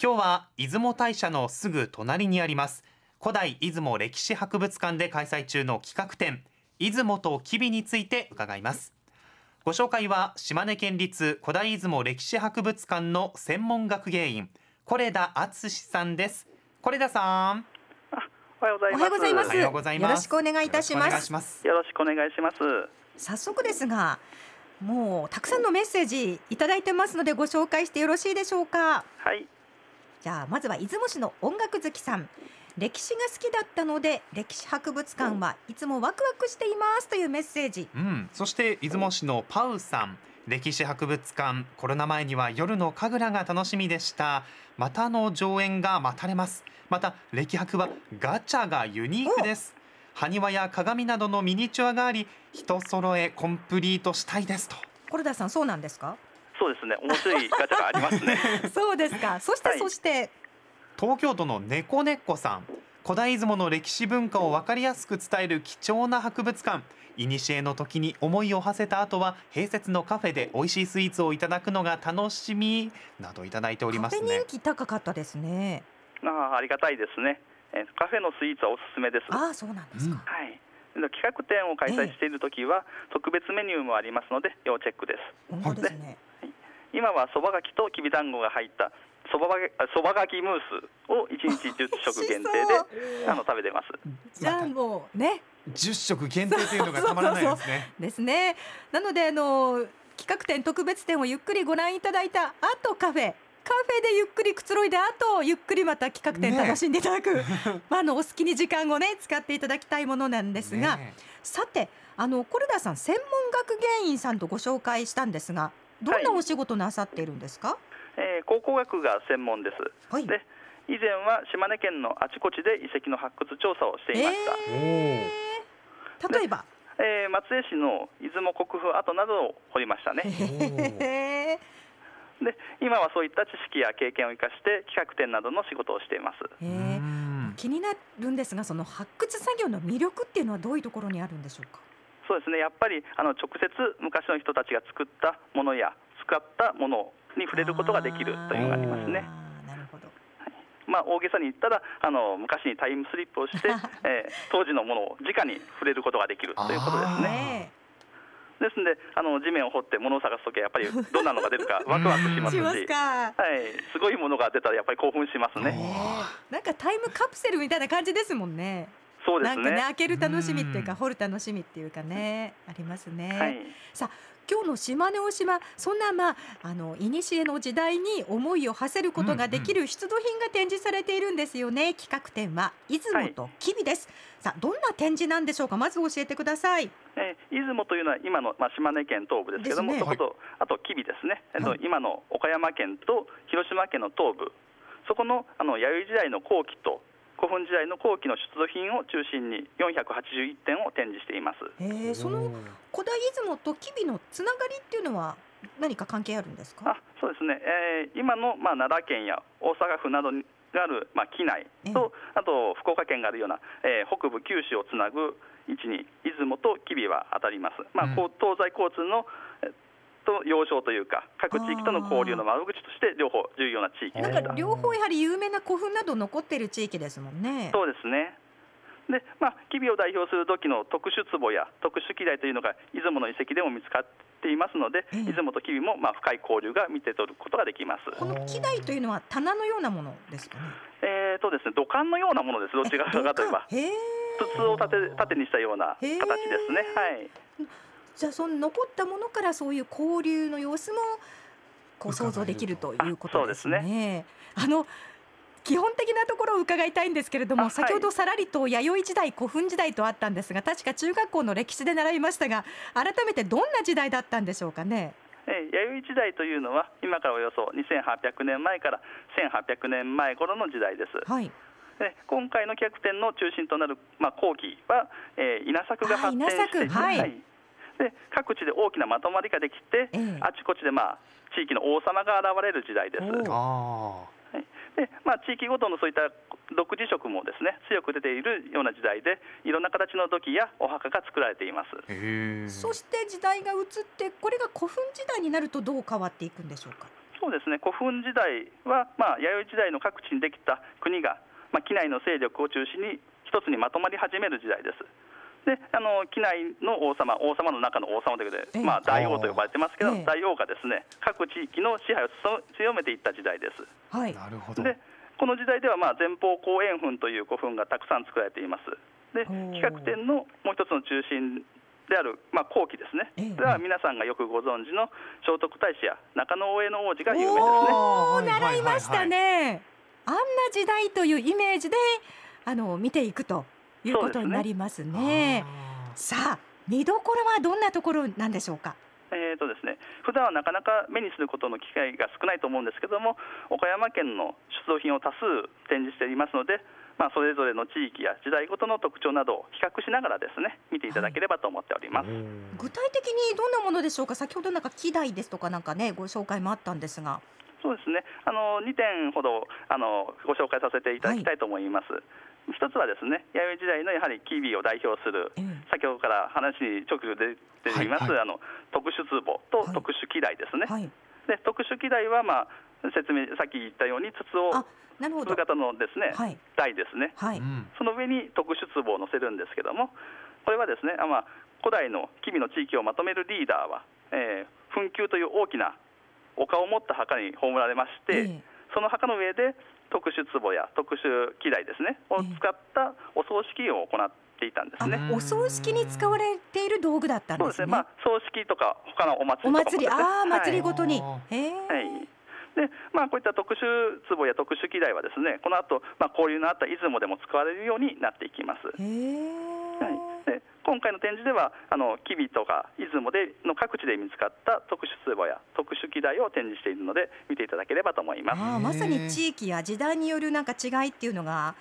今日は出雲大社のすぐ隣にあります古代出雲歴史博物館で開催中の企画展出雲と吉備について伺いますご紹介は島根県立古代出雲歴史博物館の専門学芸員是田敦さんです是田さんおはようございます。おはようございます。よろしくお願いいたします。よろしくお願いします。早速ですが、もうたくさんのメッセージいただいてますのでご紹介してよろしいでしょうか？はい。じゃあまずは出雲市の音楽好きさん。歴史が好きだったので歴史博物館はいつもワクワクしていますというメッセージ。うん。そして出雲市のパウさん。歴史博物館コロナ前には夜の神楽が楽しみでしたまたの上演が待たれますまた歴博はガチャがユニークです埴輪や鏡などのミニチュアがあり人揃えコンプリートしたいですとコルダさんそうなんですか？そうですね。面白いガチャがありますね。そうですか。そして、はい、そして。東京都の猫猫さん。古代出雲の歴史文化を分かりやすく伝える貴重な博物館。古の時に思いを馳せた後は併設のカフェで美味しいスイーツをいただくのが楽しみ。などいただいておりますね。人気高かったですね。あありがたいですね。カフェのスイーツはおすすめです。ああそうなんですか、うん、はい。企画展を開催している時は、特別メニューもありますので要チェックです。本当ですね。今はそばがきときびだんごが入ったそばそばがきムースを1日10食限定であの食べてます。じゃあもうね。10食限定というのがたまらないですね。ですね。なのであの企画展特別展をゆっくりご覧いただいた後カフェ。カフェでゆっくりくつろいであとゆっくりまた企画展楽しんでいただく、ね、まあ、あのお好きに時間をね使っていただきたいものなんですが、ね、さてあのコルダさん専門学芸員さんとご紹介したんですがどんなお仕事なさっているんですか、はい、えー、考古学が専門です、はい、で以前は島根県のあちこちで遺跡の発掘調査をしていました、えー。例えば、えー、松江市の出雲国府跡などを掘りましたね。で今はそういった知識や経験を生かして企画展などの仕事をしています。気になるんですがその発掘作業の魅力っていうのはどういうところにあるんでしょうか？そうですねやっぱりあの直接昔の人たちが作ったものや使ったものに触れることができるというのがありますね。まあ、大げさに言ったらあの昔にタイムスリップをして、えー、当時のものを直に触れることができるということですね。ですのであの地面を掘って物を探すときはやっぱりどんなのが出るかワクワクしますしはい、すごいものが出たらやっぱり興奮しますね。なんかタイムカプセルみたいな感じですもんね。そうですね。なんかね開ける楽しみっていうか掘る楽しみっていうかねありますね。はい、さあ今日の島根大島そんなまああの古の時代に思いを馳せることができる出土品が展示されているんですよね、企画展は出雲と吉備です、はい、さあどんな展示なんでしょうか？まず教えてください、えー、出雲というのは今の、まあ、島根県東部ですけども、ね、そこと、あと吉備ですね、えっと、今の岡山県と広島県の東部。そこのあの弥生時代の後期と古墳時代の後期の出土品を中心に481点を展示しています。えー、その古代出雲と吉備のつながりっていうのは何か関係あるんですか？あ、そうですね。えー、今のまあ奈良県や大阪府などにがあるまあ機内と、あと福岡県があるような、えー、北部九州をつなぐ位置に出雲と吉備は当たります。まあ、うん、東西交通のと要衝というか各地域との交流の窓口として両方重要な地域なんか両方やはり有名な古墳など残っている地域ですもんね。そうですね。でまあ、吉備を代表する土器の特殊壺や特殊器台というのが出雲の遺跡でも見つかっていますので、ええ、出雲と吉備もまあ深い交流が見て取ることができます。この器台というのは棚のようなものですかね。えーとですね、土管のようなものです、どっちかといえば、筒を縦縦にしたような形ですね。はいじゃあその残ったものからそういう交流の様子もこう想像できるということですね。すねあの基本的なところを伺いたいんですけれども、先ほどさらりと弥生時代古墳時代とあったんですが確か中学校の歴史で習いましたが改めてどんな時代だったんでしょうかね？え弥生時代というのは今からおよそ2800年前から1800年前頃の時代です。はいで今回の客店の中心となる、まあ、後期は、えー、稲作が発展して、はい、はい、で各地で大きなまとまりができて、ええ、あちこちで、まあ、地域の王様が現れる時代です。でまあ、地域ごとのそういった独自色もですね強く出ているような時代でいろんな形の土器やお墓が作られています。そして時代が移ってこれが古墳時代になるとどう変わっていくんでしょうか？そうですね。古墳時代は、まあ、弥生時代の各地にできた国が、まあ、機内の勢力を中心に一つにまとまり始める時代です。であの機内の王様、王様の中の王様ということで、まあ、大王と呼ばれてますけど、大王がですね各地域の支配を強めていった時代です。はい、なるほど。でこの時代では、まあ、前方後円墳という古墳がたくさん作られています。で企画展のもう一つの中心である、まあ、後期ですね、ええ、では皆さんがよくご存知の聖徳太子や中野大江の王子が有名ですね。お習いましたね、あんな時代というイメージであの見ていくということになりますね。すねさあ見どころはどんなところなんでしょうか？えーとですね、普段はなかなか目にすることの機会が少ないと思うんですけども岡山県の出土品を多数展示していますのでまあ、それぞれの地域や時代ごとの特徴などを比較しながらですね見ていただければと思っております、はい、具体的にどんなものでしょうか？先ほどなんか機材ですとかなんかねご紹介もあったんですがそうですね。あの2点ほどあのご紹介させていただきたいと思います、はい、一つはですね弥生時代のやはりキビを代表する、えー、先ほどから話に直接出ています、はいはい、あの特殊壺と特殊機台ですね、で特殊機台はまあ説明さっき言ったように筒をなるほど。型のですね、はい、台ですね、はい、その上に特殊壺を載せるんですけどもこれはですね、あまあ、古代の吉備の地域をまとめるリーダーは、えー、墳丘という大きな丘を持った墓に葬られまして、えー、その墓の上で特殊壺や特殊機材ですねを使ったお葬式を行っていたんですね。お葬式に使われている道具だったんですね。そうですね。まあ葬式とか他のお祭りとか、ね、お祭りああ祭りごとに。はい、はいでまあ、こういった特殊壺や特殊機材はですねこの後、まあ交流のあった出雲でも使われるようになっていきます。今回の展示ではあの吉備とか出雲での各地で見つかった特殊壺や特殊機材を展示しているので見ていただければと思いますあまさに地域や時代によるなんか違いっていうのが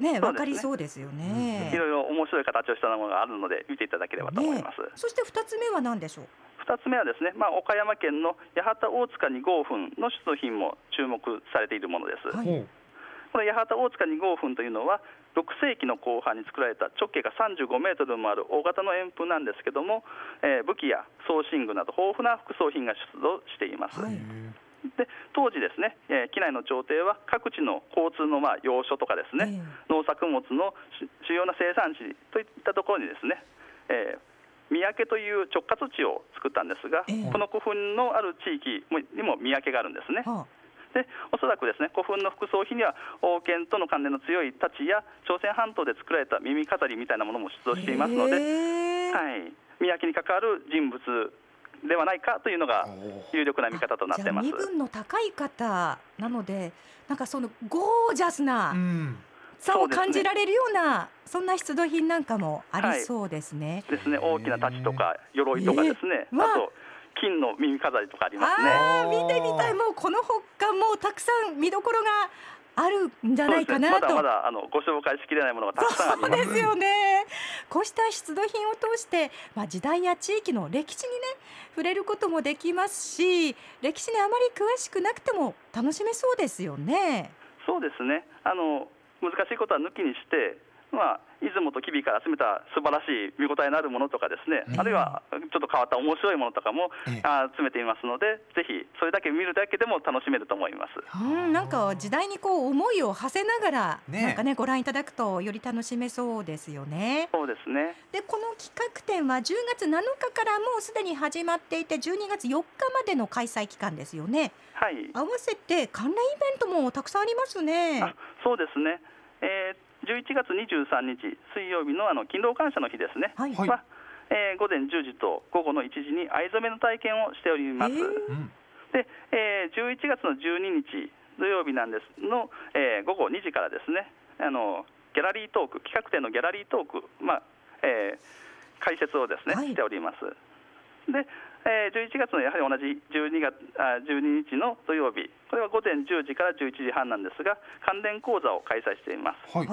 ね、わかりそうですよね。いろいろ面白い形をしたものがあるので見ていただければと思います。ね、そして二つ目は何でしょう？2つ目はですね、まあ、岡山県の八幡大塚2号墳の出土品も注目されているものです。はい、この八幡大塚2号墳というのは6世紀の後半に作られた直径が35メートルもある大型の円墳なんですけども、えー、武器や装身具など豊富な副葬品が出土しています。はいで当時ですね、えー、機内の朝廷は各地の交通のまあ要所とかですね、えー、農作物の主要な生産地といったところにですね、えー、三宅という直轄地を作ったんですが、えー、この古墳のある地域にも三宅があるんですね。はあでおそらくですね古墳の副葬品には王権との関連の強い太刀や朝鮮半島で作られた耳飾りみたいなものも出土していますので、えー、はい、三宅に関わる人物ではないかというのが有力な見方となってます。身分の高い方なのでなんかそのゴージャスな、うん。さを感じられるようなそんな出土品なんかもありそうですね。はい、ですね。大きな太刀とか鎧とかですね、えー、あと金の耳飾りとかありますね。あ見てみたい。もうこのほかもうたくさん見どころがあるんじゃないかなと、ね、まだまだあのご紹介しきれないものがたくさんあります。そうですよねこうした出土品を通して、まあ、時代や地域の歴史にね触れることもできますし歴史にあまり詳しくなくても楽しめそうですよね。そうですね。あの難しいことは抜きにして、まあ、出雲と吉備から集めた素晴らしい見応えのあるものとかですね、あるいはちょっと変わった面白いものとかも、集めていますのでぜひそれだけ見るだけでも楽しめると思います、うん、なんか時代にこう思いを馳せながら、ね、なんかねご覧いただくとより楽しめそうですよね。そうですねでこの企画展は10月7日からもうすでに始まっていて12月4日までの開催期間ですよね。はい。合わせて関連イベントもたくさんありますね。そうですね。えー11月23日水曜日のあの勤労感謝の日ですね、はい、は、えー、午前10時と午後の1時に藍染めの体験をしております。えー、で、えー、11月の12日土曜日なんですの、えー、午後2時からですね。あのギャラリートーク企画展のギャラリートーク、まあえー、解説をですね、はい、しております。で、えー、11月のやはり同じ12月あ12日の土曜日、これは午前10時から11時半なんですが、関連講座を開催しています。はい、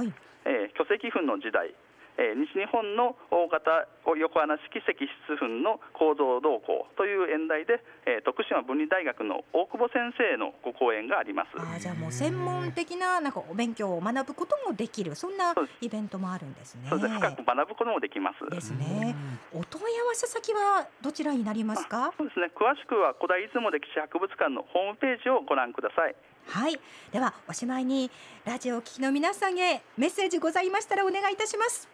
えー、巨石墳の時代、えー、西日本の大型横穴式積筆粉の構造動向という演題で、えー、徳島文理大学の大久保先生のご講演があります。あじゃあもう専門的ななんかお勉強を学ぶこともできるそんなイベントもあるんですね。そうです。深く学ぶこともできます。ですね。お問い合わせ先はどちらになりますか？そうですね。詳しくは古代出雲歴史博物館のホームページをご覧くださいはい。ではおしまいにラジオを聴きの皆さんへメッセージございましたらお願いいたします。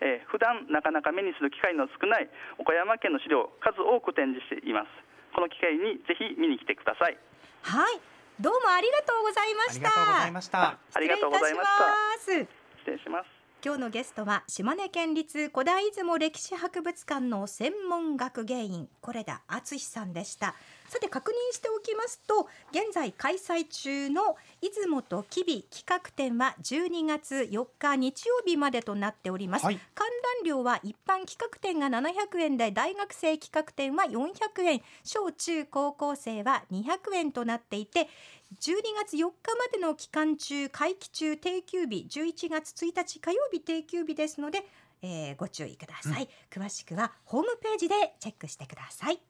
えー、普段なかなか目にする機会の少ない岡山県の資料数多く展示しています。この機会にぜひ見に来てください。はい。どうもありがとうございました。ありがとうございました。ありがとうございました。失礼します今日のゲストは島根県立古代出雲歴史博物館の専門学芸員是枝敦さんでした。さて確認しておきますと現在開催中の出雲と吉備企画展は12月4日日曜日までとなっております、はい、観覧料は一般企画展が700円で大学生企画展は400円。小中高校生は200円となっていて12月4日までの期間中会期中定休日11月1日火曜日定休日ですので、えー、ご注意ください、うん、詳しくはホームページでチェックしてください。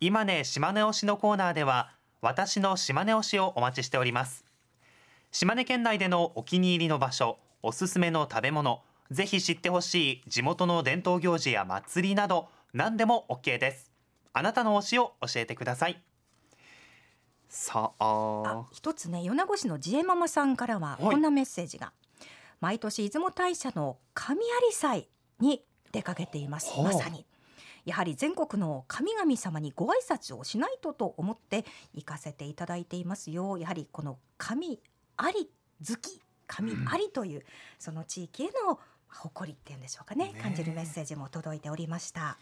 今ね島根推しのコーナーでは私の島根推しをお待ちしております。島根県内でのお気に入りの場所おすすめの食べ物ぜひ知ってほしい地元の伝統行事や祭りなど何でも OK です。あなたの推しを教えてくださいさあ。一つね米子市のジエママさんからはこんなメッセージが、毎年出雲大社の神有祭に出かけています。まさに。やはり全国の神々様にご挨拶をしないとと思って行かせていただいていますよ。やはりこの神あり好き神ありという、うん、その地域への誇りっていうんでしょうかね、ね、感じるメッセージも届いておりました。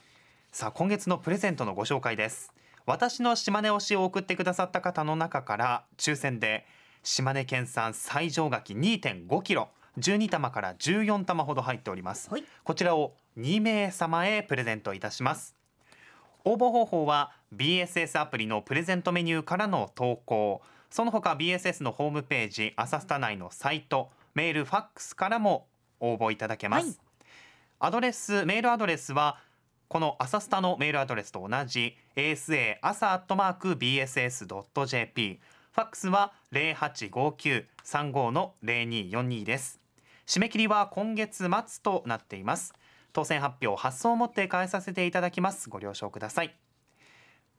さあ今月のプレゼントのご紹介です私の島根推しを送ってくださった方の中から抽選で島根県産最上柿2.5キロ12玉から14玉ほど入っております、はい、こちらを2名様へプレゼントいたします。応募方法は BSS アプリのプレゼントメニューからの投稿。その他 BSS のホームページアサスタ内のサイトメールファックスからも応募いただけます、はい、アドレスメールアドレスはこのアサスタのメールアドレスと同じ asa 朝アットマーク bss.jp ファックスは085935の0242です。締め切りは今月末となっています。当選発表発送をもって返させていただきます。ご了承ください。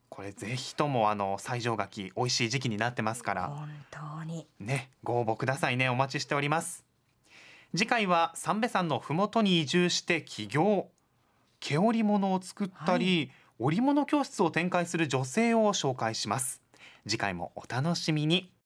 これぜひともあの最上柿美味しい時期になってますから。本当に。ねご応募くださいね。お待ちしております。次回は三瓶山のふもとに移住して起業毛織物を作ったり、はい、織物教室を展開する女性を紹介します。次回もお楽しみに